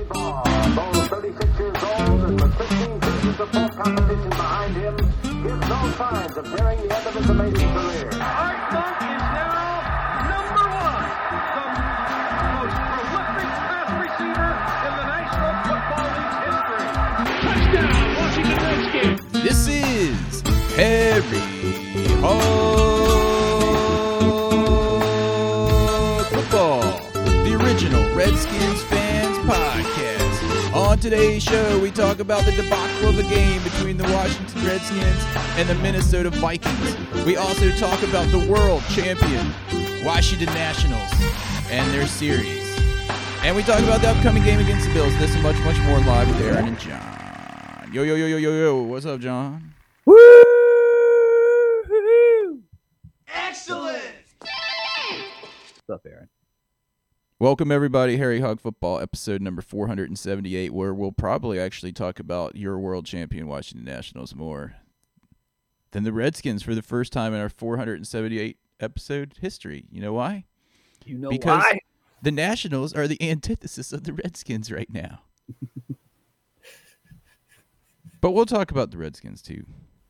Barry Bonds, although 36 years old with 15 seasons of full competition behind him, gives no signs of nearing the today's show, we talk about the debacle of the game between the Washington Redskins and the Minnesota Vikings. We also talk about the world champion Washington Nationals and their series. And we talk about the upcoming game against the Bills. This and much, much more live with Aaron and John. Yo, yo, yo, yo, yo, yo. What's up, John? Welcome, everybody. Harry Hog Football, episode number 478, where we'll probably actually talk about your world champion Washington Nationals more than the Redskins for the first time in our 478 episode history. You know why? You know Because why? the Nationals are the antithesis of the Redskins right now. but we'll talk about the Redskins too.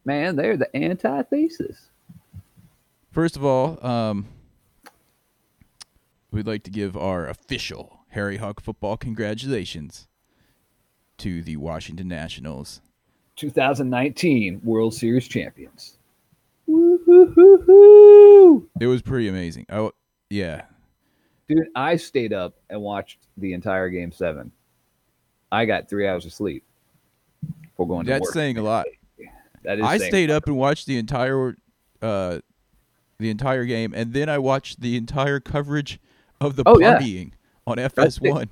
Man, they're the antithesis. First of all, um, we'd like to give our official Harry Hog football congratulations to the Washington Nationals. 2019 World Series champions. Woo-hoo-hoo-hoo. It was pretty amazing. Oh, yeah. Dude, I stayed up and watched the entire game seven. I got three hours of sleep before going to That's work. saying a lot. That is I stayed up and watched the entire uh the entire game and then I watched the entire coverage of the Oh, yeah. partying on FS1.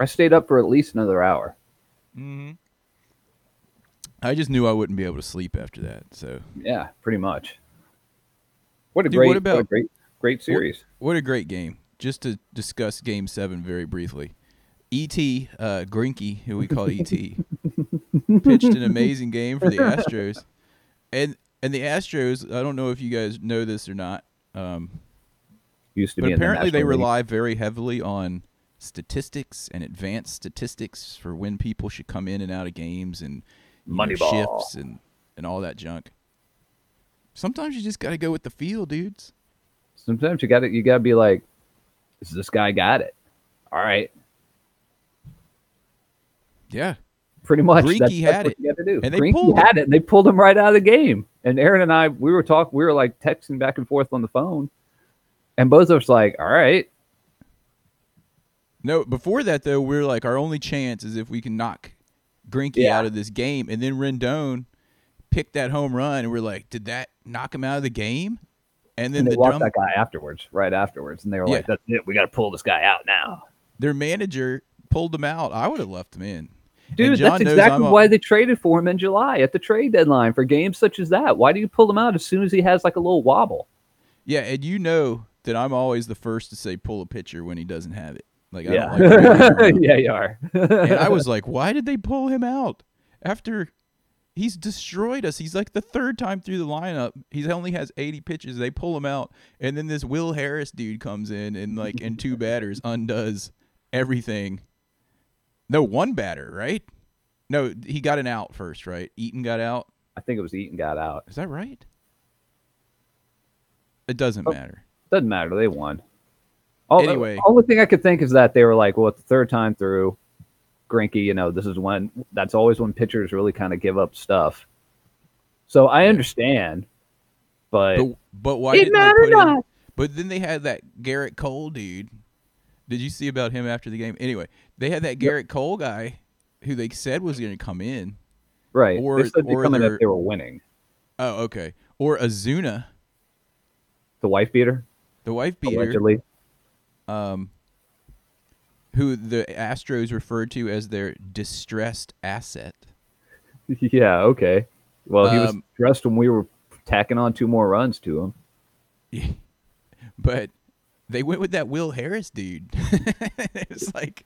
I stayed up for at least another hour. hmm I just knew I wouldn't be able to sleep after that. So, Yeah, pretty much. What a Dude, great, what about- a great, great series. What a great game. Just to discuss game seven very briefly. E.T. Uh, Greinke, who we call E.T., pitched an amazing game for the Astros. And and the Astros, I don't know if you guys know this or not, um, Used to but be in the apparently they National League. rely very heavily on statistics and advanced statistics for when people should come in and out of games and you know, shifts and, and all that junk. Sometimes you just got to go with the feel, dudes. Sometimes you got to you got to be like, "Is this guy got it?" All right, Yeah. pretty much. Greinke that's, that's had what it, you got to do. and they Greinke pulled had it, and they pulled him right out of the game. And Aaron and I, we were talking, we were like texting back and forth on the phone, and both of us like, "All right, No, before that though, we are like our only chance is if we can knock Greinke Yeah. out of this game, and then Rendon picked that home run, and we're like, did that knock him out of the game? And then and they the walked drum, that guy afterwards, right afterwards, and they were like, "That's it. We got to pull this guy out now." their manager pulled him out. I would have left him in. Dude, that's exactly why they traded for him in July at the trade deadline for games such as that. Why do you pull him out as soon as he has like a little wobble? Yeah, and you know that I'm always the first to say pull a pitcher when he doesn't have it. Like I Yeah, don't like to wait around. yeah, you are. and I was like, why did they pull him out after he's destroyed us? He's like the third time through the lineup. He only has 80 pitches. They pull him out, and then this Will Harris dude comes in and like in two batters undoes everything. No, one batter, right? No, he got an out first, right? Eaton got out. I think it was Eaton got out. Is that right? It doesn't Oh. matter. Doesn't matter. They won. All, Anyway. only thing I could think is that they were like, well, it's the third time through. Greinke, you know, this is when that's always when pitchers really kind of give up stuff. So I understand, but, But but why It didn't they put in? But then they had that Gerrit Cole dude. Did you see about him after the game? Anyway, they had that Gerrit Cole guy who they said was going to come in. right. or- they said or come in if they were winning. Oh, okay. Or Osuna, The wife beater, the wife beater, allegedly. um, who the Astros referred to as their distressed asset. yeah. Okay. Well, he was Um, dressed when we were tacking on two more runs to him. but they went with that Will Harris dude. it's like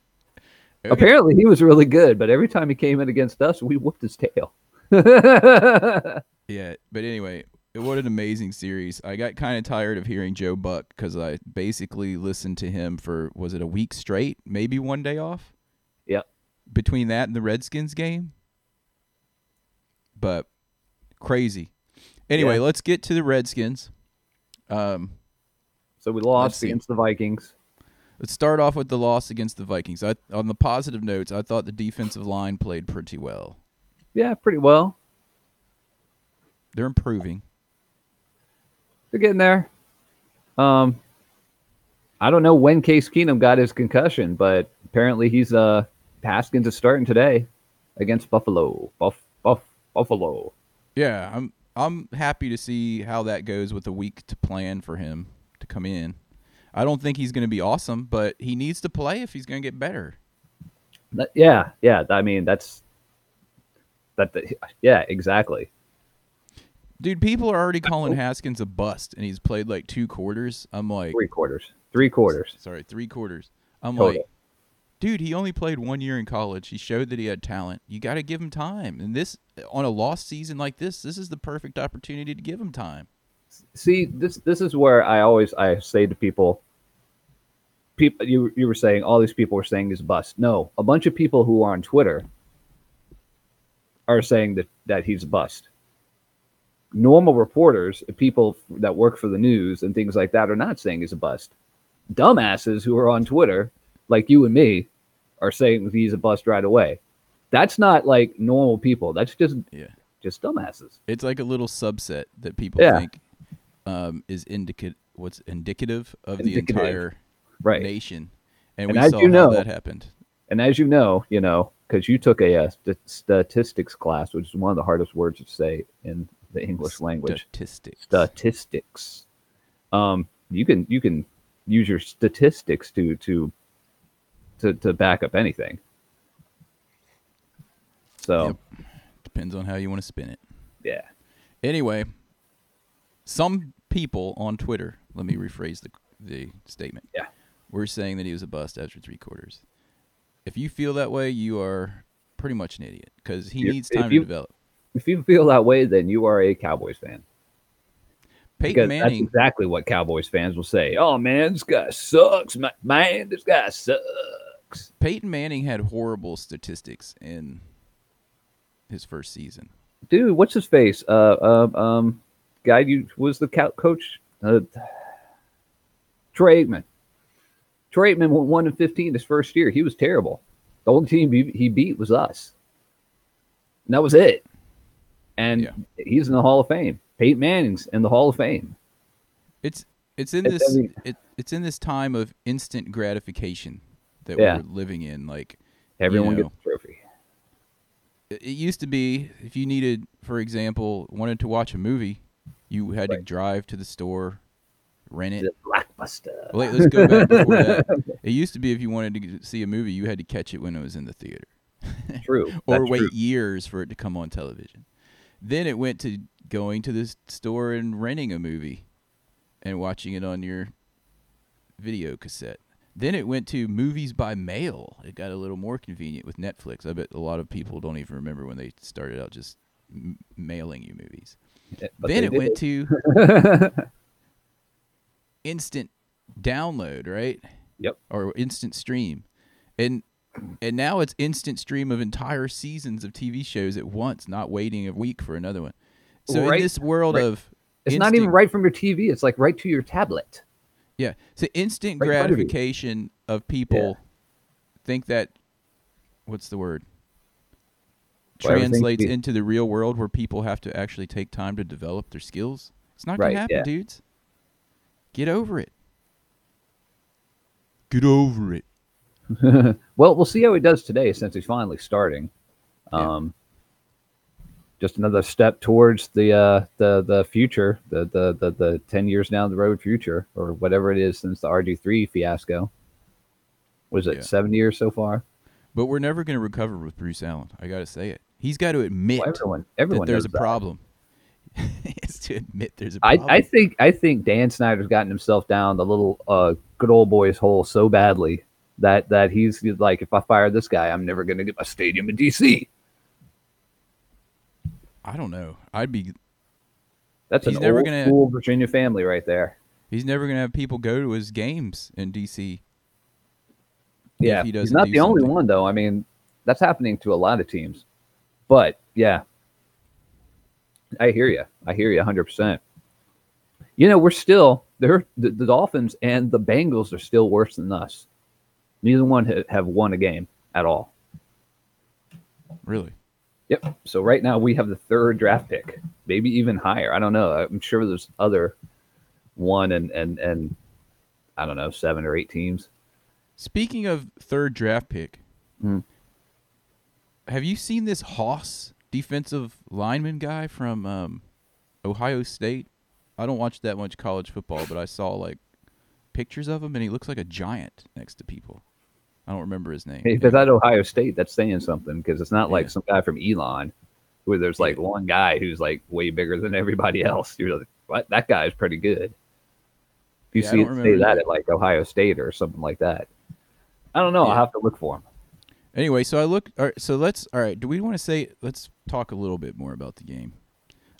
okay. Apparently, he was really good, but every time he came in against us, we whooped his tail. Yeah, but anyway, what an amazing series. I got kind of tired of hearing Joe Buck because I basically listened to him for was it a week straight, maybe one day off. Yep. between that and the Redskins game. But crazy. Anyway, Yeah. let's get to the Redskins. Um, So we lost against the Vikings. let's start off with the loss against the Vikings. I, on the positive notes, I thought the defensive line played pretty well. Yeah, pretty well. They're improving. They're getting there. Um, I don't know when Case Keenum got his concussion, but apparently he's uh Haskins is starting today against Buffalo. Buff, buff, Buffalo. Yeah, I'm I'm happy to see how that goes with a week to plan for him to come in. I don't think he's going to be awesome, but he needs to play if he's going to get better. That- yeah, yeah. I mean, that's that. The, Yeah, exactly. Dude, people are already calling Haskins a bust, and he's played like two quarters. I'm like, Three quarters. Three quarters. sorry, three quarters. I'm Total. like, dude, he only played one year in college. He showed that he had talent. You got to give him time. And this, on a lost season like this, this is the perfect opportunity to give him time. See, this this is where I always I say to people. People, you you were saying all these people were saying he's a bust. No, a bunch of people who are on Twitter are saying that that he's a bust. Normal reporters, people that work for the news and things like that, are not saying he's a bust. Dumbasses who are on Twitter, like you and me, are saying he's a bust right away. That's not like normal people. That's just Yeah. just dumbasses. It's like a little subset that people Yeah. think um, is indicative. What's indicative of Indicative. the entire Right. nation, and, And we as saw you know- how that happened. And as you know, you know, because you took a, uh st- statistics class, which is one of the hardest words to say in the English language. Statistics. Statistics. Um, you can you can use your statistics to to to to back up anything. So Yep. Depends on how you want to spin it. yeah, Anyway, some people on Twitter, let me rephrase the the statement. Yeah. We're saying that he was a bust after three quarters. If you feel that way, you are pretty much an idiot because he If- needs time you- to develop. If you feel that way, then you are a Cowboys fan. Peyton because that's exactly what Cowboys fans will say. Oh man, this guy sucks. Man, this guy sucks. Peyton Manning had horrible statistics in his first season. dude, what's his face? Uh, uh um, guy you was the co- coach. Uh, Troy Aikman. Troy Aikman went one and fifteen his first year. He was terrible. The only team he, he beat was us. And that was it. And Yeah. he's in the Hall of Fame. Peyton Manning's in the Hall of Fame. It's it's in this it, it's in this time of instant gratification that Yeah. we're living in. Like Everyone know. gets a trophy. it it used to be, if you needed, for example, wanted to watch a movie, you had to drive to the store, rent it. Blockbuster. Wait, let's go back before that. It used to be if you wanted to see a movie, you had to catch it when it was in the theater, True. or That's wait true. years for it to come on television. Then it went to going to the store and renting a movie, and watching it on your video cassette. Then it went to movies by mail. It got a little more convenient with Netflix. I bet a lot of people don't even remember when they started out just m- mailing you movies. But then it went to instant download, right? Yep. Or instant stream. And and now it's instant stream of entire seasons of TV shows at once, not waiting a week for another one. So Right, in this world right. of It's not even right from your TV. It's like right to your tablet. Yeah. So instant Right front of gratification of people think that what's the word? Well, Translates into the real world where people have to actually take time to develop their skills. It's not gonna happen, yeah. dudes. Get over it. Get over it. Well, we'll see how he does today since he's finally starting. Yeah. Um, just another step towards the uh, the the future, the, the the the ten years down the road future, or whatever it is since the RG three fiasco. Was it Yeah. seven years so far? But we're never gonna recover with Bruce Allen. I gotta say it. He's got to admit Well, everyone everyone that there's a that. problem. it's to admit there's a problem. I think I think Dan Snyder's gotten himself down the little uh, good old boys hole so badly that that he's like, if I fire this guy, I'm never going to get my stadium in DC. I don't know. I'd be That's He's an never old gonna- school Virginia family right there. he's never gonna have people go to his games in DC. Yeah, he he's not do the only one though. I mean, that's happening to a lot of teams. But yeah, I hear you. I hear you 100%. You know, we're still they're the, the Dolphins and the Bengals are still worse than us. Neither one ha- have won a game at all. Really? Yep. So right now we have the third draft pick, maybe even higher. I don't know. I'm sure there's other one and and and I don't know seven or eight teams. Speaking of third draft pick, Mm. have you seen this Hoss defensive lineman guy from um, Ohio State? I don't watch that much college football, but I saw like pictures of him, and he looks like a giant next to people. I don't remember his name. If it's at Ohio State, that's saying something because it's not like Yeah. some guy from Elon where there's like one guy who's like way bigger than everybody else. You're like, what? That guy's pretty good. If you Yeah, see say that that. at like Ohio State or something like that, I don't know. Yeah. I'll have to look for him. Anyway, so I look. All right, so let's. All right, do we want to say? Let's talk a little bit more about the game.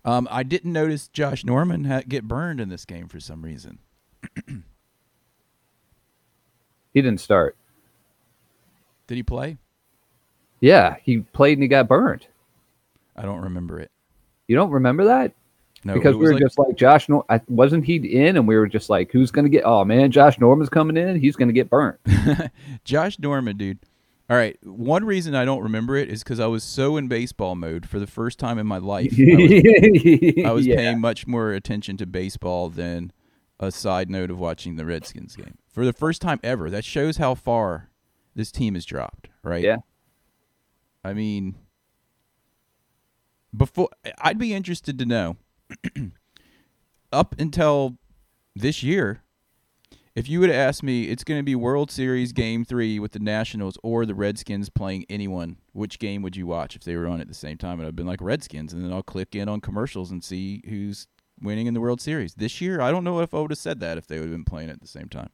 Um, I didn't notice Josh Norman ha- get burned in this game for some reason. He didn't start. Did he play? Yeah, he played and he got burned. I don't remember it. You don't remember that? No, because we were like- just like Josh. Nor- I, wasn't he in? And we were just like, who's going to get? Oh man, Josh Norman's coming in. He's going to get burnt. Josh Norman, dude. All right. One reason I don't remember it is because I was so in baseball mode for the first time in my life. I was, I was Yeah. paying much more attention to baseball than a side note of watching the Redskins game for the first time ever. That shows how far this team has dropped, right? Yeah. I mean, before I'd be interested to know up until this year, if you would have asked me, it's going to be World Series Game Three with the Nationals or the Redskins playing anyone, which game would you watch if they were on at the same time? And I've been like Redskins, and then I'll click in on commercials and see who's winning in the World Series this year. I don't know if I would have said that if they would have been playing at the same time.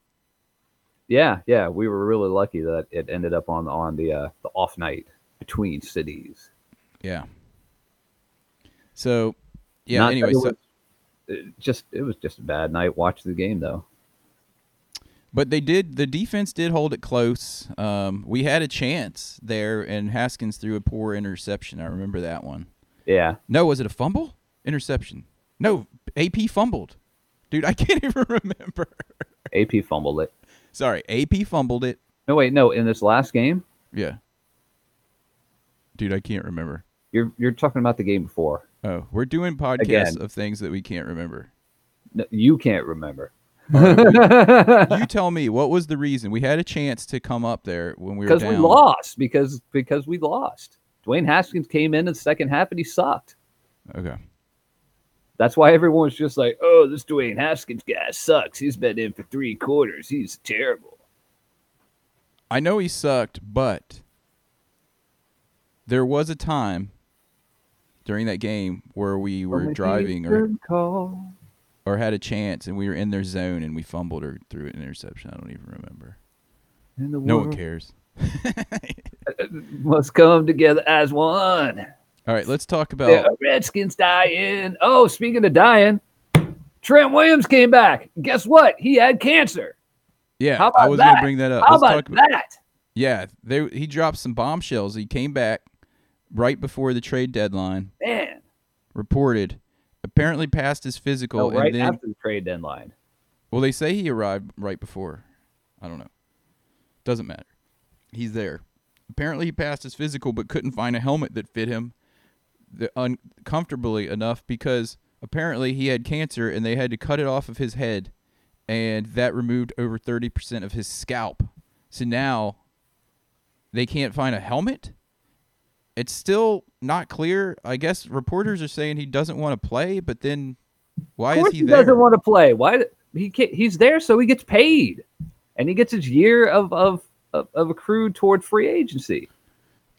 Yeah, yeah, we were really lucky that it ended up on on the uh, the off night between cities. Yeah. So, yeah. Not anyway, it so, was- it just it was just a bad night. Watch the game though. But they did. The defense did hold it close. Um, we had a chance there, and Haskins threw a poor interception. I remember that one. Yeah, No, was it a fumble? Interception. No, AP fumbled. Dude, I can't even remember. AP fumbled it. Sorry, AP fumbled it. No, wait, no. In this last game, Yeah. Dude, I can't remember. you're you're talking about the game before. Oh, we're doing podcasts Again. of things that we can't remember. No, you can't remember. you tell me what was the reason we had a chance to come up there when we were Because we lost. Because because we lost. Dwayne Haskins came in in the second half and he sucked. Okay. That's why everyone's just like, "Oh, this Dwayne Haskins guy sucks. He's been in for three quarters. He's terrible." I know he sucked, but there was a time during that game where we were driving or, call. or had a chance and we were in their zone and we fumbled or threw an interception. I don't even remember. No one cares. Must come together as one. All right, let's talk about Yeah, Redskins dying. Oh, speaking of dying, Trent Williams came back. Guess what? He had cancer. yeah. How I was that? gonna bring that up. How let's about about that? yeah. They he dropped some bombshells. He came back right before the trade deadline. Man. Reported, apparently passed his physical, No, right and then after the trade deadline. Well, they say he arrived right before. I don't know. Doesn't matter. He's there. Apparently, he passed his physical, but couldn't find a helmet that fit him the, un- comfortably enough because apparently he had cancer and they had to cut it off of his head, and that removed over thirty percent of his scalp. So now they can't find a helmet. It's still not clear. I guess reporters are saying he doesn't want to play, but then why is he, he, doesn't want to play. Why? He can't, he's there so he gets paid, and he gets his year of of of, of accrued toward free agency.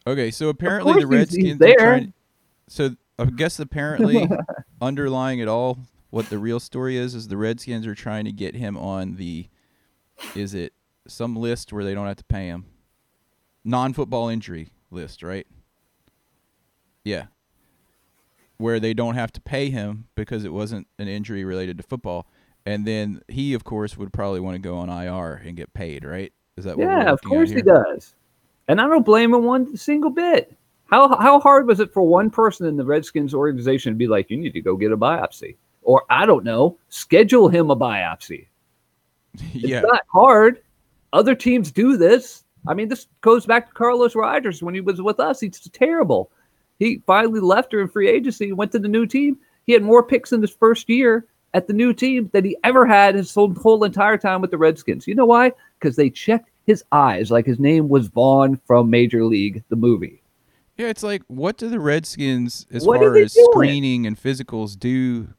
Okay, so apparently the he's- he's Redskins are there. trying. So I guess apparently underlying it all, what the real story is, is the Redskins are trying to get him on the, is it some list where they don't have to pay him, non-football injury list, right? Yeah. Where they don't have to pay him because it wasn't an injury related to football, and then he, of course, would probably want to go on IR and get paid, right? Is that Yeah, of course he does. And I don't blame him one single bit. How how hard was it for one person in the Redskins organization to be like, you need to go get a biopsy? Or I don't know, schedule him a biopsy. It's yeah. not hard. Other teams do this. I mean, this goes back to Carlos Rogers when he was with us. He's terrible. He finally left her in free agency went to the new team. He had more picks in his first year at the new team than he ever had his whole, whole entire time with the Redskins. You know why? Because they checked his eyes like his name was Vaughn from Major League, the movie. Yeah, it's like what do the Redskins as What far as doing? screening and physicals do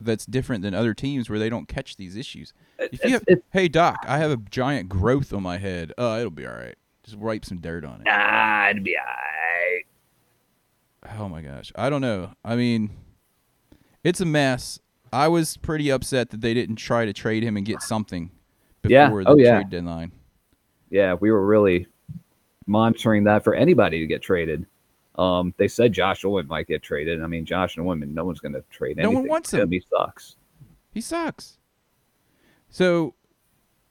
that's different than other teams where they don't catch these issues? If you have, it's- hey doc, I have a giant growth on my head. Uh, it'll be all right. Just wipe some dirt on it. Nah, it'd be all right. Oh my gosh. I don't know. I mean, it's a mess. I was pretty upset that they didn't try to trade him and get something before Yeah. the Oh, yeah. trade deadline. Yeah, we were really monitoring that for anybody to get traded. Um, they said Josh Owen might get traded. I mean, Josh and Owen, no one's going to trade No one wants him. He sucks. He sucks. So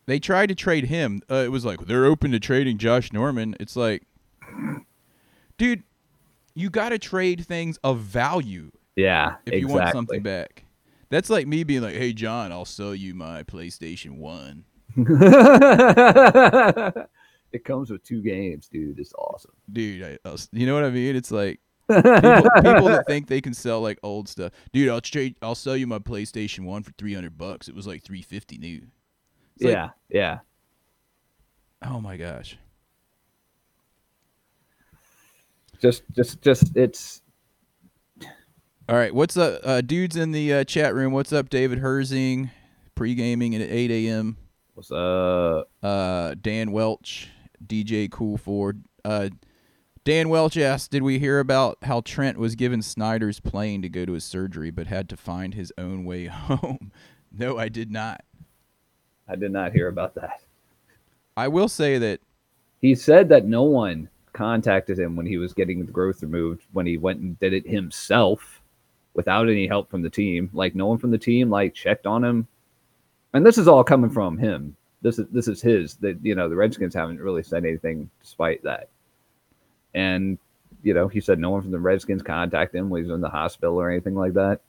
they tried to trade him. Uh, it was like they're open to trading Josh Norman. It's like, dude, you got to trade things of value Yeah, if exactly. you want something back. That's like me being like, "Hey, John, I'll sell you my PlayStation One." it comes with two games, dude. It's awesome. Dude, I, you know what I mean? It's like people, people that think they can sell like old stuff. Dude, I'll trade. I'll sell you my PlayStation One for three hundred bucks. It was like three fifty new. It's like, yeah, yeah. oh my gosh. Just, just, just. It's All right, what's up, uh, dudes in the uh, chat room? What's up, David Herzing? Pre gaming at eight a.m. what's uh Uh, Dan Welch, DJ Cool Ford. Uh, Dan Welch asked, "Did we hear about how Trent was given Snyder's plane to go to his surgery, but had to find his own way home?" no, I did not. I did not hear about that. I will say that He said that no one contacted him when he was getting the growth removed when he went and did it himself without any help from the team. Like no one from the team like checked on him. And this is all coming from him. This is this is his that you know the Redskins haven't really said anything despite that. And you know, he said no one from the Redskins contacted him when he was in the hospital or anything like that.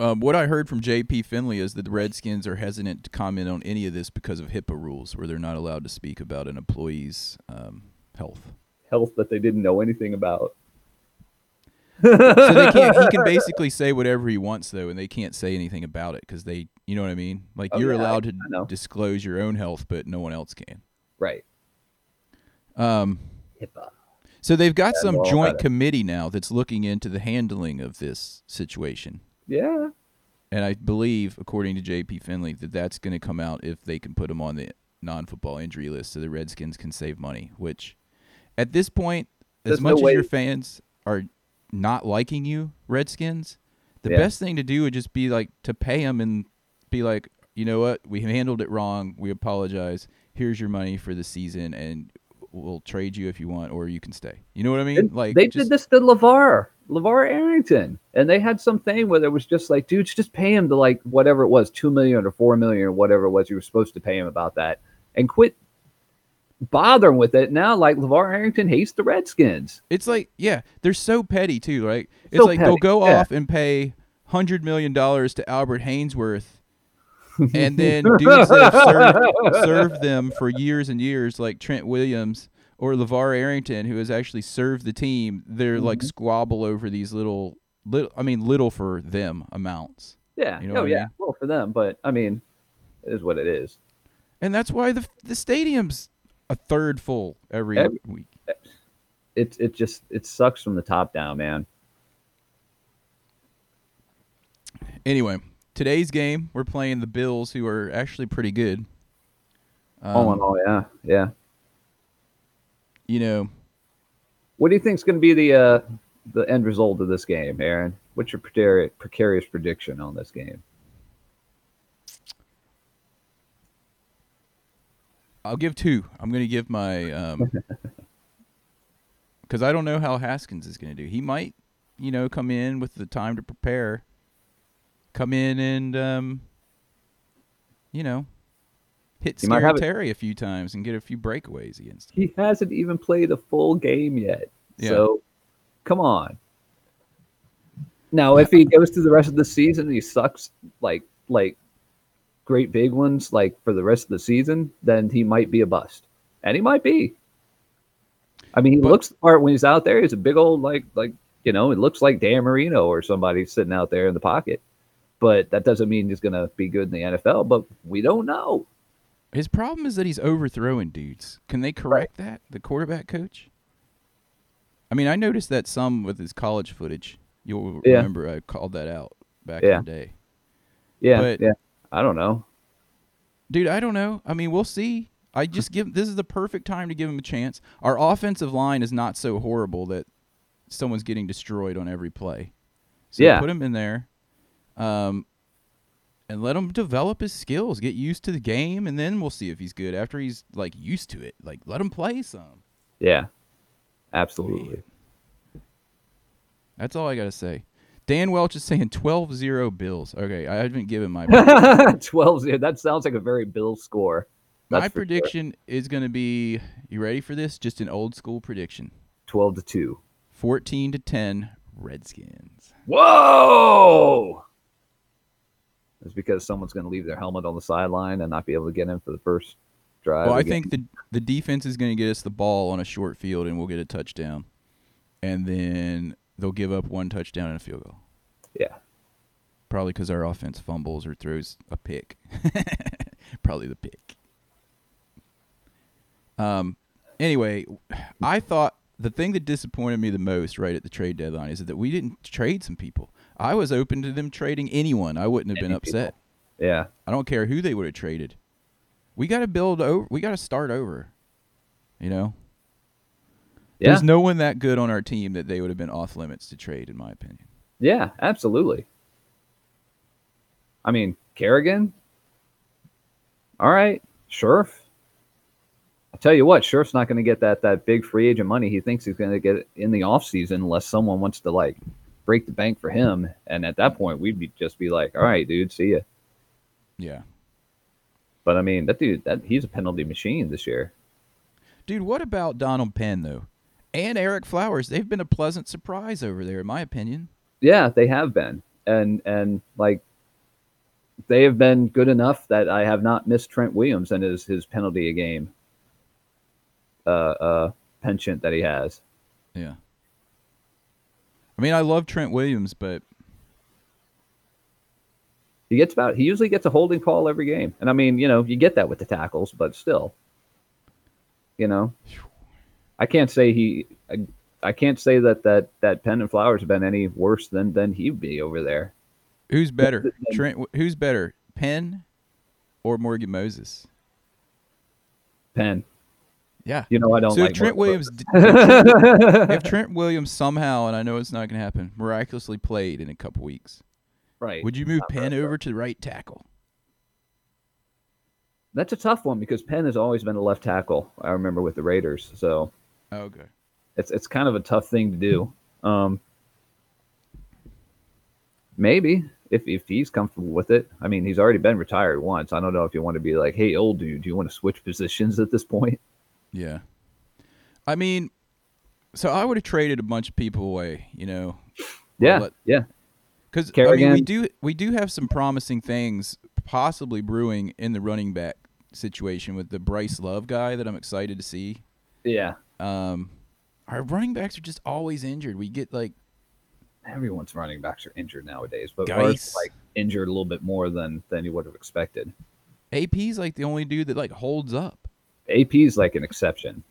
um, what I heard from J.P. Finlay is that the Redskins are hesitant to comment on any of this because of HIPAA rules, where they're not allowed to speak about an employee's um, health. Health that they didn't know anything about. so they can't. He can basically say whatever he wants though, and they can't say anything about it because they, you know what I mean. Like Oh, you're yeah, allowed I to know. disclose your own health, but no one else can. Right. Um, HIPAA. so they've got Yeah, some joint committee now that's looking into the handling of this situation, Yeah. and I believe, according to J.P. Finlay, that that's going to come out if they can put him on the non-football injury list, so the Redskins can save money. Which, at this point, as There's no much as your fans are not liking you, Redskins, the Yeah. best thing to do would just be like to pay them and be like, you know what, we handled it wrong. We apologize. Here's your money for the season, and we'll trade you if you want, or you can stay. You know what I mean? And like they just, did this to LaVar, LaVar Arrington, and they had something where it was just like, dudes, just pay him to like whatever it was, two million or four million or whatever it was you were supposed to pay him about that, and quit bothering with it. Now, like LaVar Arrington hates the Redskins. It's like, yeah, they're so petty too, right? It's So like they'll go yeah. off and pay hundred million dollars to Albert Haynesworth, and then dudes that have served, served them for years and years, like Trent Williams or LaVar Arrington, who has actually served the team, they're like Mm-hmm. squabble over these little, little, I mean, little for them amounts, Yeah, You know oh I yeah, mean? well for them, but I mean, it is what it is. and that's why the the stadium's a third full every Every- week. It it just it sucks from the top down, man. Anyway, today's game, we're playing the Bills, who are actually pretty good. all Um, in all, yeah, yeah. you know, What do you think is going to be the uh, the end result of this game, Aaron? What's your precarious, precarious prediction on this game? I'll give two. I'm going to give my um because I don't know how Haskins is going to do. He might, you know, come in with the time to prepare, come in and um, you know, hit He Scary Terry a few times and get a few breakaways against him. He hasn't even played a full game yet. Yeah. So, come on. Now, if he goes through the rest of the season and he sucks like like great big ones like for the rest of the season, then he might be a bust, and he might be. I mean, he But- looks the part when he's out there. He's a big old like like you know, it looks like Dan Marino or somebody sitting out there in the pocket. But that doesn't mean he's going to be good in the NFL. But we don't know. His problem is that he's overthrowing dudes. Can they correct that? The quarterback coach. I mean, I noticed that some with his college footage. You'll Yeah. remember I called that out back Yeah. in the day. Yeah, But- yeah. I don't know. Dude, I don't know. I mean, we'll see. I just give this is the perfect time to give him a chance. Our offensive line is not so horrible that someone's getting destroyed on every play. So Yeah. put him in there, um, and let him develop his skills, get used to the game, and then we'll see if he's good after he's like used to it. Like let him play some. Yeah, absolutely. That's all I gotta say. Dan Welch is saying 12-0 Bills. Okay, I haven't given my 12 0. That sounds like a very Bill score. That's my for sure. prediction is gonna be. You ready for this? Just an old school prediction. 12 to 2. 14 to 10 Redskins. Whoa! It's because someone's going to leave their helmet on the sideline and not be able to get in for the first drive. Well, I think the the defense is going to get us the ball on a short field and we'll get a touchdown. And then they'll give up one touchdown and a field goal. Yeah. Probably cuz our offense fumbles or throws a pick. Probably the pick. Um anyway, I thought the thing that disappointed me the most right at the trade deadline is that we didn't trade some people. I was open to them trading anyone. I wouldn't have been Any upset. Yeah. I don't care who they would have traded. We got to build over. We got to start over. You know, Yeah. there's no one that good on our team that they would have been off limits to trade, in my opinion. Yeah, absolutely. I mean, Kerrigan. All right, Scherff. I'll tell you what, Scherff's not going to get that that big free agent money he thinks he's going to get in the offseason unless someone wants to like break the bank for him. And at that point, we'd be just be like, all right, dude, see ya. Yeah, But I mean, that dude, that he's a penalty machine this year. dude. What about Donald Penn though, and Ereck Flowers? They've been a pleasant surprise over there, in my opinion. Yeah, they have been, and and like they have been good enough that I have not missed Trent Williams and his his penalty a game uh uh penchant that he has. Yeah. I mean, I love Trent Williams, but He gets about he usually gets a holding call every game, and I mean you know you get that with the tackles, but still, you know, I can't say he. I, I can't say that that that Penn and Flowers have been any worse than than he'd be over there. who's better? Trent. Who's better, Penn or Morgan Moses? Penn, Yeah. you know I don't so like if Trent Morgan Williams, if Trent Williams somehow, and I know it's not going to happen, miraculously played in a couple weeks, right? would you move Penn over to the right tackle? That's a tough one because Penn has always been a left tackle. I remember with the Raiders, so Okay. it's it's kind of a tough thing to do. Um, maybe if if he's comfortable with it. I mean, he's already been retired once. I don't know if you want to be like, hey, old dude, do you want to switch positions at this point? Yeah. I mean, so I would have traded a bunch of people away, you know, Yeah, let- yeah, because I mean, we do we do have some promising things possibly brewing in the running back situation with the Bryce Love guy that I'm excited to see. yeah. Um, our running backs are just always injured. We get like Everyone's running backs are injured nowadays, but Guice. ours, like injured a little bit more than than you would have expected. AP's like the only dude that like holds up, AP's like an exception.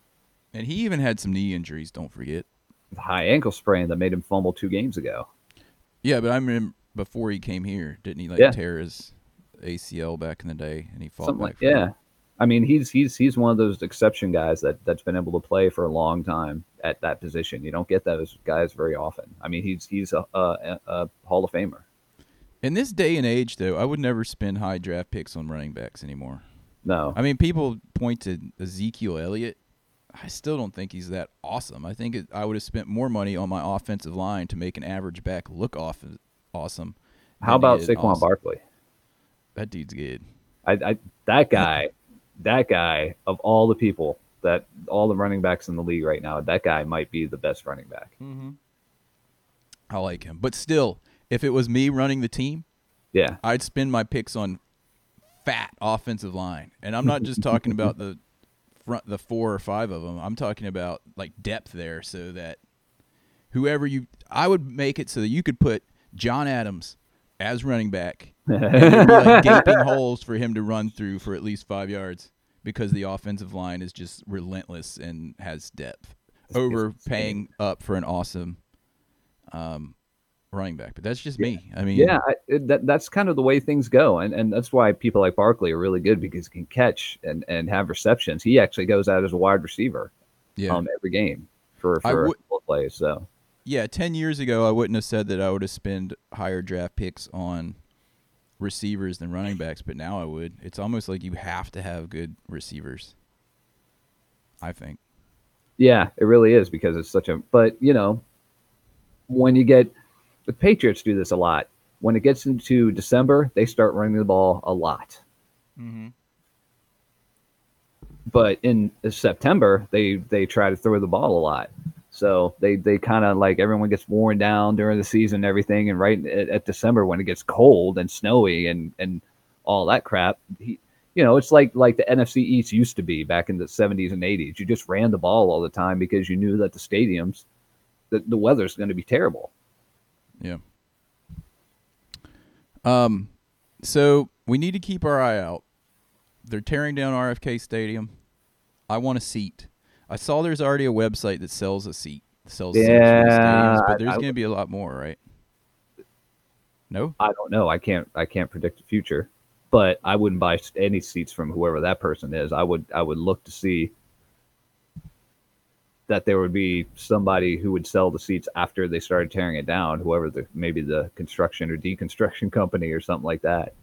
and he even had some knee injuries. Don't forget. The high ankle sprain that made him fumble two games ago. Yeah, but I remember before he came here, didn't he like Yeah. tear his ACL back in the day, and he fought Something back. like yeah. I mean, he's he's he's one of those exception guys that that's been able to play for a long time at that position. You don't get those guys very often. I mean, he's he's a, a, a Hall of Famer. In this day and age, though, I would never spend high draft picks on running backs anymore. No, I mean, people point to Ezekiel Elliott. I still don't think he's that awesome. I think it, I would have spent more money on my offensive line to make an average back look off awesome. how about Saquon awesome. Barkley? That dude's good. I, I that guy that guy of all the people that all the running backs in the league right now, that guy might be the best running back. Mm-hmm. I like him, but still, if it was me running the team, Yeah, I'd spend my picks on fat offensive line, and I'm not just talking about the front, the four or five of them. I'm talking about like depth there, so that whoever you, I would make it so that you could put John Adams as running back, and be like gaping holes for him to run through for at least five yards because the offensive line is just relentless and has depth over paying up for an awesome um, running back. But that's just me. I mean, yeah, I, that that's kind of the way things go, and and that's why people like Barkley are really good because he can catch and and have receptions. He actually goes out as a wide receiver, yeah. um, every game for for would- plays. So yeah, ten years ago, I wouldn't have said that I would have spent higher draft picks on receivers than running backs, but now I would. It's almost like you have to have good receivers. I think. Yeah, it really is because it's such a. But you know, when you get the Patriots do this a lot. When it gets into December, they start running the ball a lot. Mm-hmm. But in September, they they try to throw the ball a lot. So they they kind of like everyone gets worn down during the season, and everything, and right at, at December when it gets cold and snowy and and all that crap, he, you know, it's like like the NFC East used to be back in the 70s and 80s. You just ran the ball all the time because you knew that the stadiums, the, the weather's going to be terrible. Yeah. Um, so we need to keep our eye out. They're tearing down RFK Stadium. I want a seat. I saw there's already a website that sells a seat, sells Yeah, stadiums, but there's going to be a lot more, right? No. I don't know. I can't I can't predict the future, but I wouldn't buy any seats from whoever that person is. I would I would look to see that there would be somebody who would sell the seats after they started tearing it down. Whoever the maybe the construction or deconstruction company or something like that.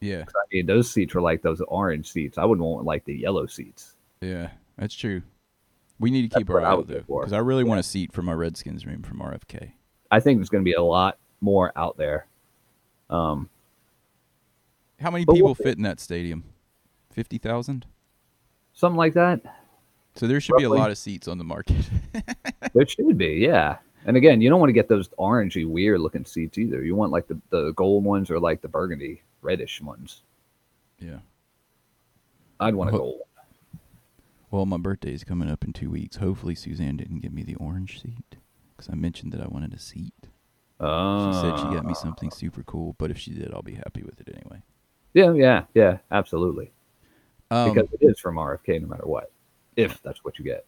Yeah. I mean, those seats were like those orange seats. I wouldn't want like the yellow seats. yeah, that's true. We need to keep That's our eye out would go though, for. because I really want a seat for my Redskins room from RFK. I think there's going to be a lot more out there. Um, How many people what- fit in that stadium? Fifty thousand. something like that. So there should be a lot of seats on the market. There should be, yeah. And again, you don't want to get those orangey, weird looking seats either. You want like the, the gold ones or like the burgundy, reddish ones. yeah. I'd want a gold. Well, my birthday is coming up in two weeks. Hopefully, Suzanne didn't give me the orange seat because I mentioned that I wanted a seat. Uh, She said she got me something super cool, but if she did, I'll be happy with it anyway. Yeah, yeah, yeah, absolutely. Um, because it is from RFK no matter what. If that's what you get.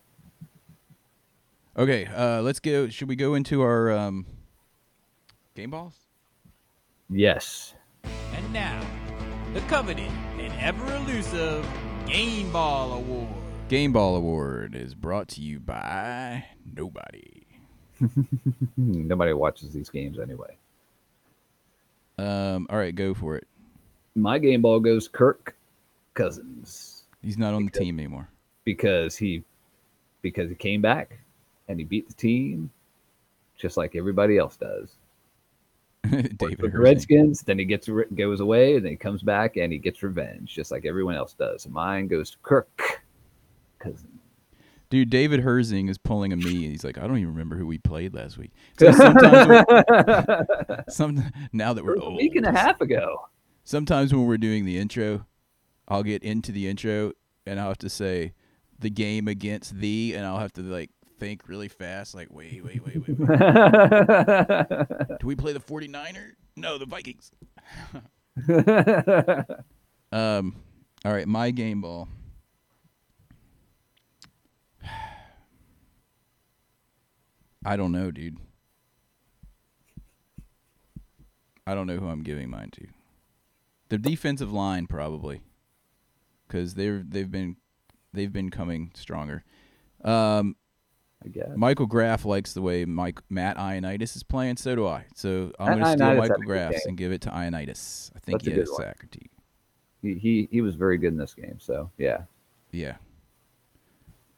okay, uh, let's go. Should we go into our um, game balls? Yes. And now, the coveted and ever elusive Game Ball Award. Game Ball Award is brought to you by nobody. Nobody watches these games anyway. Um, all right, go for it. My game ball goes Kirk Cousins He's not on the team anymore. Because he because he came back and he beat the team just like everybody else does. David with the Redskins, then he gets goes away, and then he comes back and he gets revenge, just like everyone else does. Mine goes to Kirk Cousins. Dude, David Herzing is pulling a me. He's like, I don't even remember who we played last week. So sometimes some now that we're a old, week and a half ago. sometimes when we're doing the intro, I'll get into the intro and I'll have to say the game against the, and I'll have to like think really fast, like, wait, wait, wait, wait, wait. Do we play the 49er? No, the Vikings. Um, all right, my game ball. I don't know, dude. I don't know who I'm giving mine to. The defensive line probably, because they're they've been they've been coming stronger. Um, I guess. Michael Graff likes the way Mike Matt Ioannidis is playing. So do I. So I'm going to steal Michael Graff's and give it to Ioannidis. I think That's he had a sack. He, he he was very good in this game. So yeah, Yeah.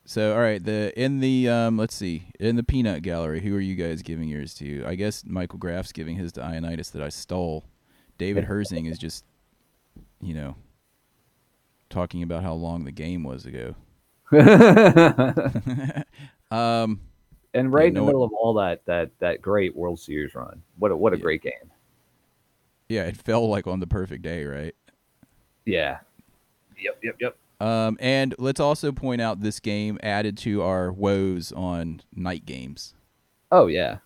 So all right, the in the um let's see in the peanut gallery, who are you guys giving yours to? I guess Michael Graff's giving his to Ioannidis that I stole. David Herzing is just, you know, talking about how long the game was ago. and Um, right in the middle of all that that that great World Series run. What a what a Yeah. great game. yeah, it fell like on the perfect day, right? Yeah. Yep, yep, yep. Um, and let's also point out this game added to our woes on night games. Oh yeah.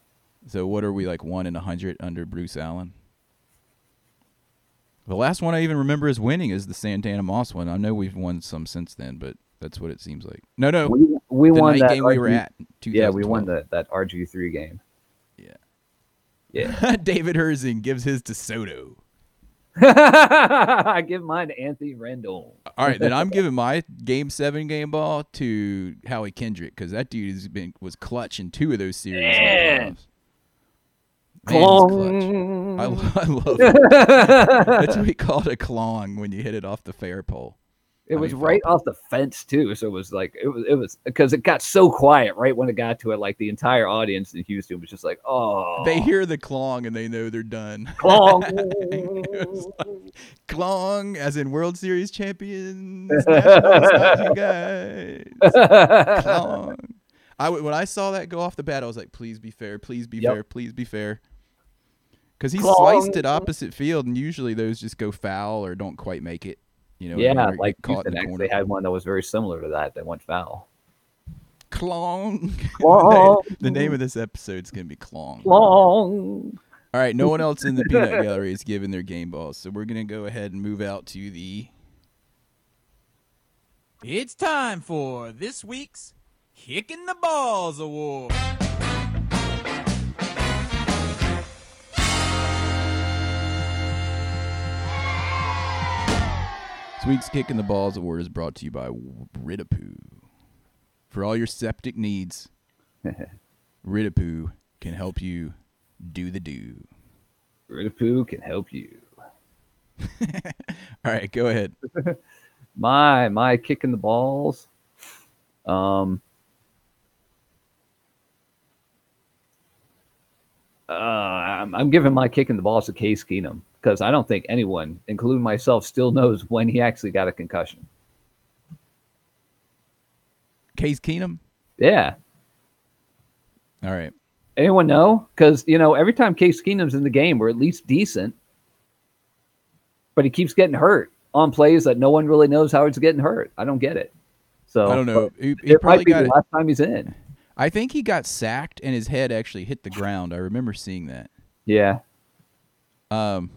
So what are we like one in a hundred under Bruce Allen? The last one I even remember as winning is the Santana Moss one. I know we've won some since then, but that's what it seems like. No, no, We, we the won that game we were at. Yeah, we won 2012. that that RG three game. Yeah. Yeah. David Herzing gives his to Soto. I give mine to Anthony Rendon. All right, then I'm giving my game seven game ball to Howie Kendrick because that dude has been was clutch in two of those series. in the Man. playoffs. Man, he's clutch. I, lo- I love it. That's what we called a clong when you hit it off the fair pole. It How was you right off the fence too, so it was like it was it was because it got so quiet right when it got to it. Like the entire audience in Houston was just like, "Oh, They hear the clong and they know they're done. Clong. Like, clong, as in World Series champions. You guys. Clong. I when I saw that go off the bat, I was like, "Please be fair, please be Yep. fair, please be fair." Because he Clong. sliced it opposite field, and usually those just go foul or don't quite make it. You know, yeah, like caught in Houston the actually corner. had one that was very similar to that that went foul. Clong. Clong. the name of this episode is gonna be Clong. Long. All right, no one else in the peanut gallery is giving their game balls, so we're gonna go ahead and move out to the. It's time for this week's Kicking the Balls Award. Week's Kick in the Balls Award is brought to you by Ridapoo. For all your septic needs, Ridapoo can help you do the do. Ridapoo can help you. All right, go ahead. My my kicking the balls. Um. Uh, I'm, I'm giving my kicking the balls to Case Keenum because I don't think anyone, including myself, still knows when he actually got a concussion. Case Keenum. Yeah, All right. anyone know? Because you know, every time Case Keenum's in the game, we're at least decent, but he keeps getting hurt on plays that no one really knows how he's getting hurt. I don't get it. So I don't know. He, he It probably might be got the it. last time he's in. I think he got sacked and his head actually hit the ground. I remember seeing that. Yeah. Um,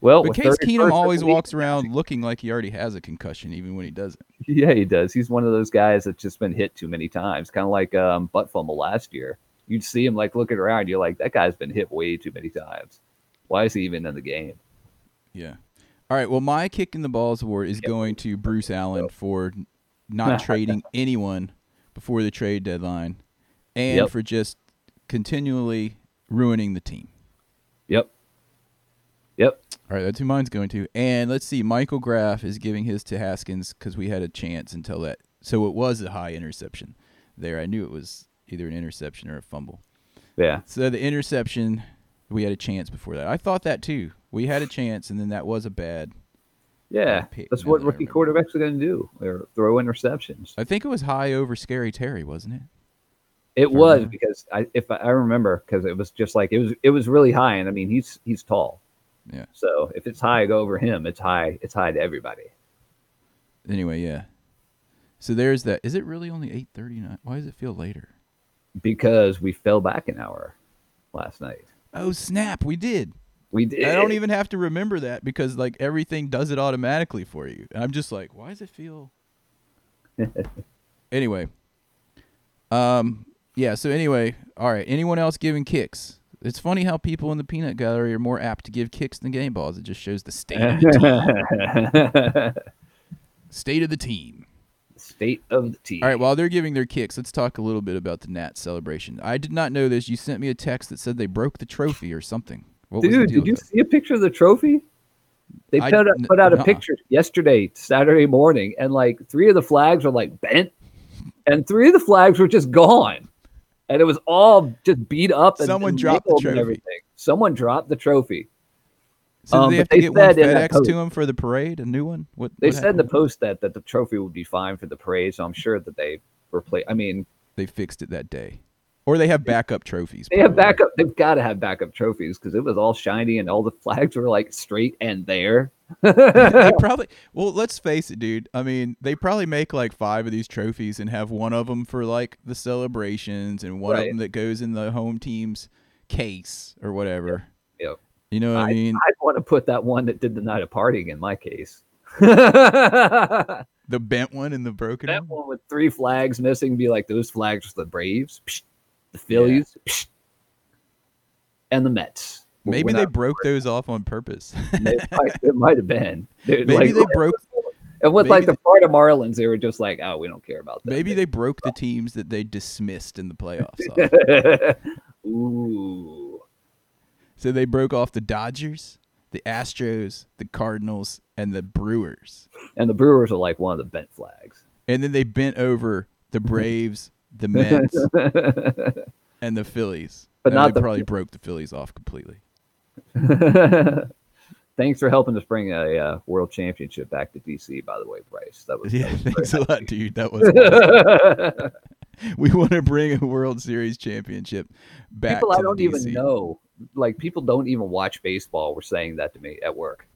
Well, but Case Keenum always walks around looking like he already has a concussion, even when he doesn't. Yeah, he does. He's one of those guys that's just been hit too many times, kind of like um, butt fumble last year. You'd see him like looking around, you're like, that guy's been hit way too many times. Why is he even in the game? Yeah. All right. Well, my kick in the balls award is going to Bruce Allen for not trading anyone before the trade deadline, and Yep. for just continually ruining the team. Yep. Yep. All right, that's who mine's going to. And let's see, Michael Graff is giving his to Haskins because we had a chance until that. So it was a high interception there. I knew it was either an interception or a fumble. Yeah. So the interception, we had a chance before that. I thought that too. We had a chance, and then that was a bad. Yeah. pick, That's what that rookie quarterbacks are going to do. Or throw interceptions. I think it was high over Scary Terry, wasn't it? It was because I, if I, I remember, because it was just like it was, it was really high, and I mean, he's he's tall. Yeah. So if it's high over him, it's high. It's high to everybody. Anyway, yeah. So there's that. Is it really only eight thirty nine? Why does it feel later? Because we fell back an hour last night. Oh snap! We did. We did. I don't even have to remember that because like everything does it automatically for you. And I'm just like, why does it feel? anyway, um, yeah. So anyway, all right. Anyone else giving kicks? It's funny how people in the peanut gallery are more apt to give kicks than game balls. It just shows the state of the team. state of the team. State of the team. All right, while they're giving their kicks, let's talk a little bit about the Nats celebration. I did not know this. You sent me a text that said they broke the trophy or something. What was the Dude, deal did you that? see a picture of the trophy? They I- put, out, put out a nuh-uh. picture yesterday, Saturday morning, and like three of the flags were like bent, and three of the flags were just gone, and it was all just beat up. And, Someone and dropped the trophy. everything. Someone dropped the trophy. So Um, they have to they get one FedEx to him for the parade? A new one? What They what said in the post that that the trophy would be fine for the parade, so I'm sure that they replace. I mean, they fixed it that day, or they have backup trophies. they have backup. They've got to have backup trophies because it was all shiny and all the flags were like straight and there. They probably well let's face it dude. I mean they probably make like five of these trophies and have one of them for like the celebrations and one of them that goes in the home team's case or whatever. Yep. you know what i, I, mean? I'd want to put that one that did the night of partying in my case. the bent one and the broken one? one with three flags missing, be like those flags for the Braves, psh, the Phillies, psh, and the Mets. Maybe they broke those off on purpose it, might, it might have been. Dude, maybe like- they oh, broke And with like the Florida Marlins, they were just like, "Oh, we don't care about that." maybe they broke the teams that they dismissed in the playoffs. Ooh, so they broke off the dodgers the astros the cardinals and the brewers and the Brewers are like one of the bent flags. and then they bent over the braves the mets and the Phillies. But And not they the- probably broke the Phillies off completely. Thanks for helping us bring a uh, world championship back to DC. By the way, Bryce, that was, Yeah, that was thanks a lot, dude. That was awesome. we want to bring a World Series championship back. people I don't DC. even know, like people don't even watch baseball, were saying that to me at work.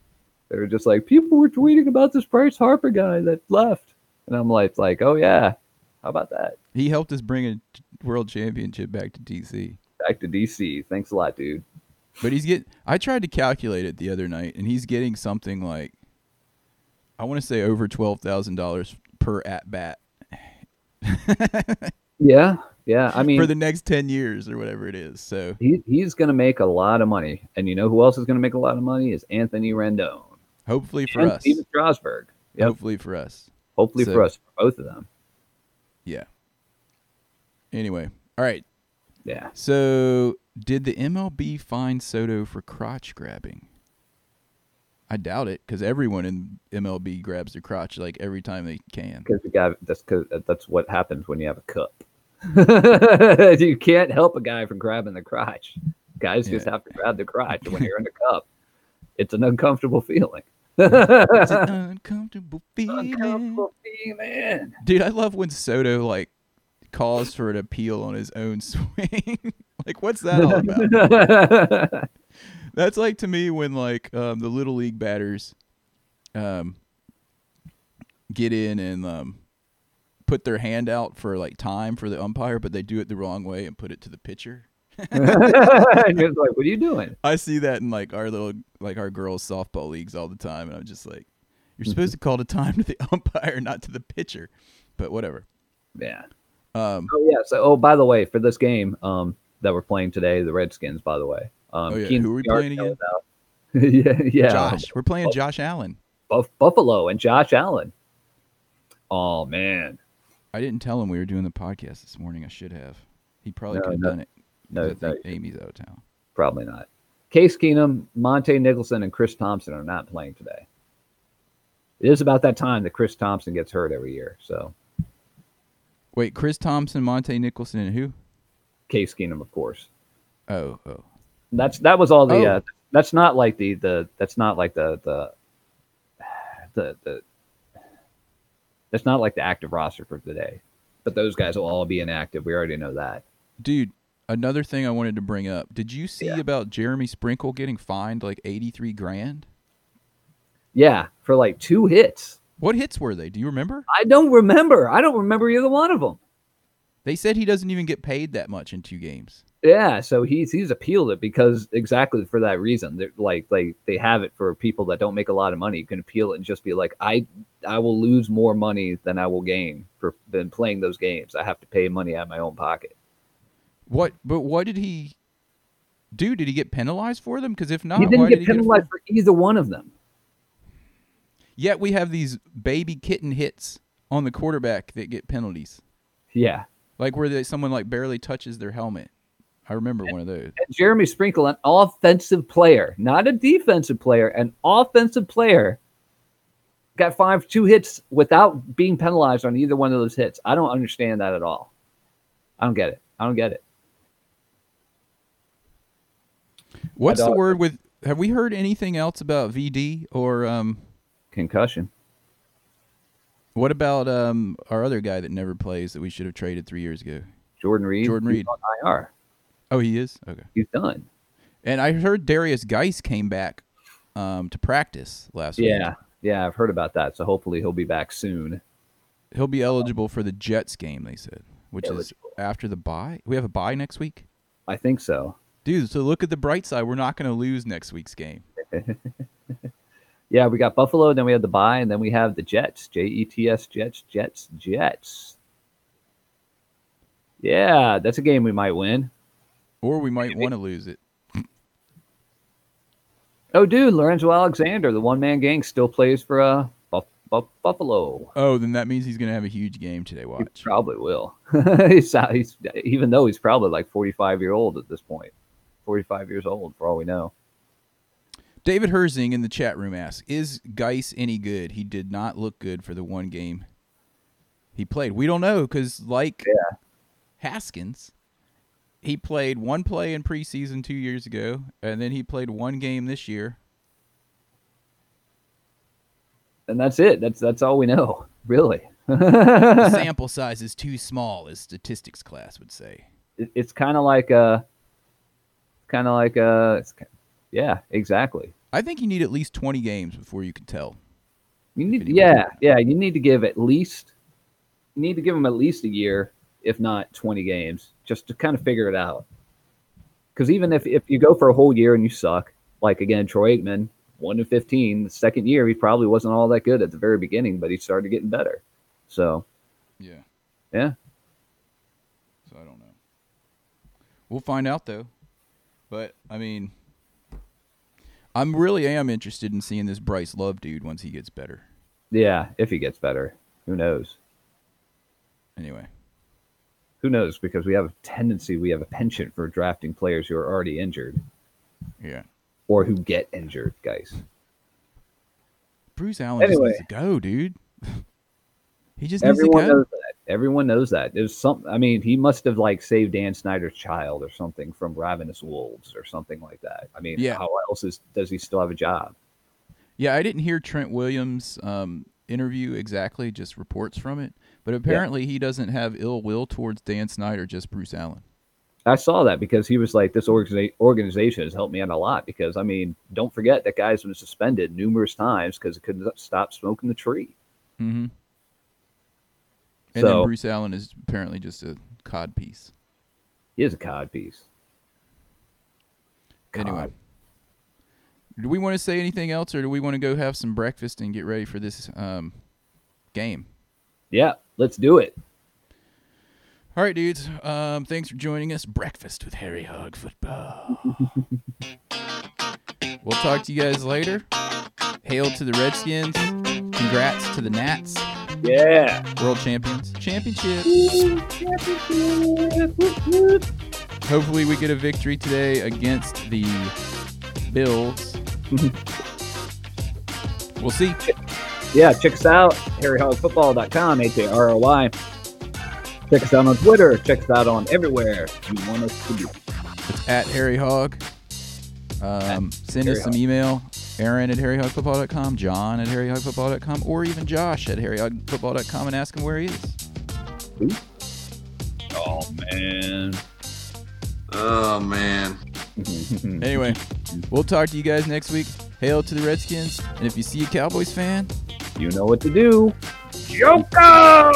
They were just like, people were tweeting about this Bryce Harper guy that left, and I'm like, like, oh yeah, how about that? He helped us bring a World Championship back to DC. Back to DC. Thanks a lot, dude. But he's get. I tried to calculate it the other night, and he's getting something like, I want to say over twelve thousand dollars per at bat Yeah, yeah. I mean, for the next ten years or whatever it is. So he, he's going to make a lot of money, and you know who else is going to make a lot of money is Anthony Rendon hopefully for and us, Stephen Strasburg. Yep. hopefully for us. Hopefully So- for us, for both of them. Yeah. Anyway, all right. Yeah. So, did the MLB fine Soto for crotch grabbing? I doubt it because everyone in MLB grabs their crotch like every time they can. because the guy that's cause uh, that's what happens when you have a cup. you can't help a guy from grabbing the crotch. Guys just have to grab the crotch when you're in the cup. It's an uncomfortable feeling. It's an uncomfortable feeling. uncomfortable feeling. Dude, I love when Soto like calls for an appeal on his own swing. like, what's that all about? That's like to me when like um, the little league batters um, get in and um, put their hand out for like time for the umpire, but they do it the wrong way and put it to the pitcher. and like, what are you doing? I see that in like our little like our girls softball leagues all the time, and I'm just like, you're supposed to call the time to the umpire, not to the pitcher. But whatever. Yeah. Um, Oh yeah. So oh by the way, for this game um that we're playing today, the Redskins, by the way. Um Oh, yeah. Keenan Who are we playing again? yeah, yeah. Josh, we're playing Josh Allen. Buff- Buffalo and Josh Allen. Oh man. I didn't tell him we were doing the podcast this morning. I should have. He probably No, could have no. done it. No, no, Amy's out of town. Probably not. Case Keenum, Montae Nicholson, and Chris Thompson are not playing today. It is about that time that Chris Thompson gets hurt every year. So Wait, Chris Thompson, Montae Nicholson, and who? Case Keenum, of course. Oh, oh. That's that was all the. Oh. Uh, that's not like the the. That's not like the the. The the. That's not like the active roster for today, but those guys will all be inactive. We already know that. Dude, another thing I wanted to bring up. Did you see Yeah. about Jeremy Sprinkle getting fined like 83 grand? Yeah, for like two hits. What hits were they? Do you remember? I don't remember. I don't remember either one of them. They said he doesn't even get paid that much in two games. Yeah, so he's he's appealed it because exactly for that reason. They're like like they have it for people that don't make a lot of money. You can appeal it and just be like, I I will lose more money than I will gain for than playing those games. I have to pay money out of my own pocket. What? But what did he do? Did he get penalized for them? Because if not, he didn't why get did he get a penalized for either one of them. Yet we have these baby kitten hits on the quarterback that get penalties, Yeah. like where they, someone like barely touches their helmet. I remember one of those. And Jeremy Sprinkle, an offensive player, not a defensive player, an offensive player, got five two hits without being penalized on either one of those hits. I don't understand that at all. I don't get it. I don't get it. What's the word with have we heard anything else about VD or um? Concussion. What about um our other guy that never plays that we should have traded three years ago? Jordan Reed. Jordan Reed. on IR. Oh, he is. Okay. He's done. And I heard Derrius Guice came back um to practice last week. Yeah, yeah, I've heard about that. So hopefully he'll be back soon. He'll be eligible for the Jets game. They said, which Eligible. is after the bye. We have a bye next week, I think so. dude. So look at the bright side. We're not going to lose next week's game. Yeah, we got Buffalo, then we have the bye, and then we have the Jets. J E T S Jets, Jets, Jets. Yeah, that's a game we might win. Or we might want to lose it. Oh, dude, Lorenzo Alexander, the one man gang, still plays for uh, Buff- Buff- Buffalo. Oh, then that means he's going to have a huge game today. He Watch. probably will. he's, he's, even though he's probably like 45 year old at this 45 years old, for all we know. David Herzing in the chat room asks, "Is Guice any good? He did not look good for the one game he played. We don't know because, like Haskins, he played one play in preseason two years ago, and then he played one game this year. And that's it. That's that's all we know, really. The sample size is too small, as statistics class would say. it, it's kind of like uh, a, kind of like uh, a, ki- yeah exactly I think you need at least twenty games before you can tell. you need yeah yeah you need to give at least you need to give them at least a year if not 20 games just to kind of figure it out because even if, if you go for a whole year and you suck like again troy aikman 1 to 15 the second year he probably wasn't all that good at the very beginning but he started getting better so Yeah. yeah So I don't know. We'll find out though. But I mean, I'm really am interested in seeing this Bryce Love dude once he gets better. yeah if he gets better who knows Anyway, who knows because we have a tendency we have a penchant for drafting players who are already injured yeah. or who get injured guys Bruce Allen Anyway. just needs to go, dude. he just needs everyone to go. knows everyone knows that there's some i mean he must have like saved dan snyder's child or something from ravenous wolves or something like that i mean Yeah. how else is, does he still have a job Yeah, I didn't hear Trent Williams' um, interview exactly, just reports from it. But apparently, he doesn't have ill will towards Dan Snyder, just Bruce Allen. i saw that because he was like this organiza- organization has helped me out a lot because i mean don't forget that guy's been suspended numerous times because he couldn't stop smoking the tree Mm-hmm. And So- then Bruce Allen is apparently just a cod piece. he is a cod piece Anyway, do we want to say anything else, or do we want to go have some breakfast and get ready for this um, game? yeah let's do it All right, dudes. Um, thanks for joining us. Breakfast with Harry Hog Football. we'll talk to you guys later. Hail to the Redskins. Congrats to the Nats, yeah world champions. Championship. Hopefully, we get a victory today against the Bills. we'll see. yeah check us out harryhogfootball.com h-a-r-r-y check us out on twitter check us out on everywhere you want us to be It's at Harry Hog. Um, send Harry us some Hog. email. Aaron at harryhogfootball.com, John at harryhogfootball.com, or even Josh at harryhogfootball.com and ask him where he is. Oh man. Oh man. Anyway, we'll talk to you guys next week. Hail to the Redskins. And if you see a Cowboys fan, you know what to do. Joker!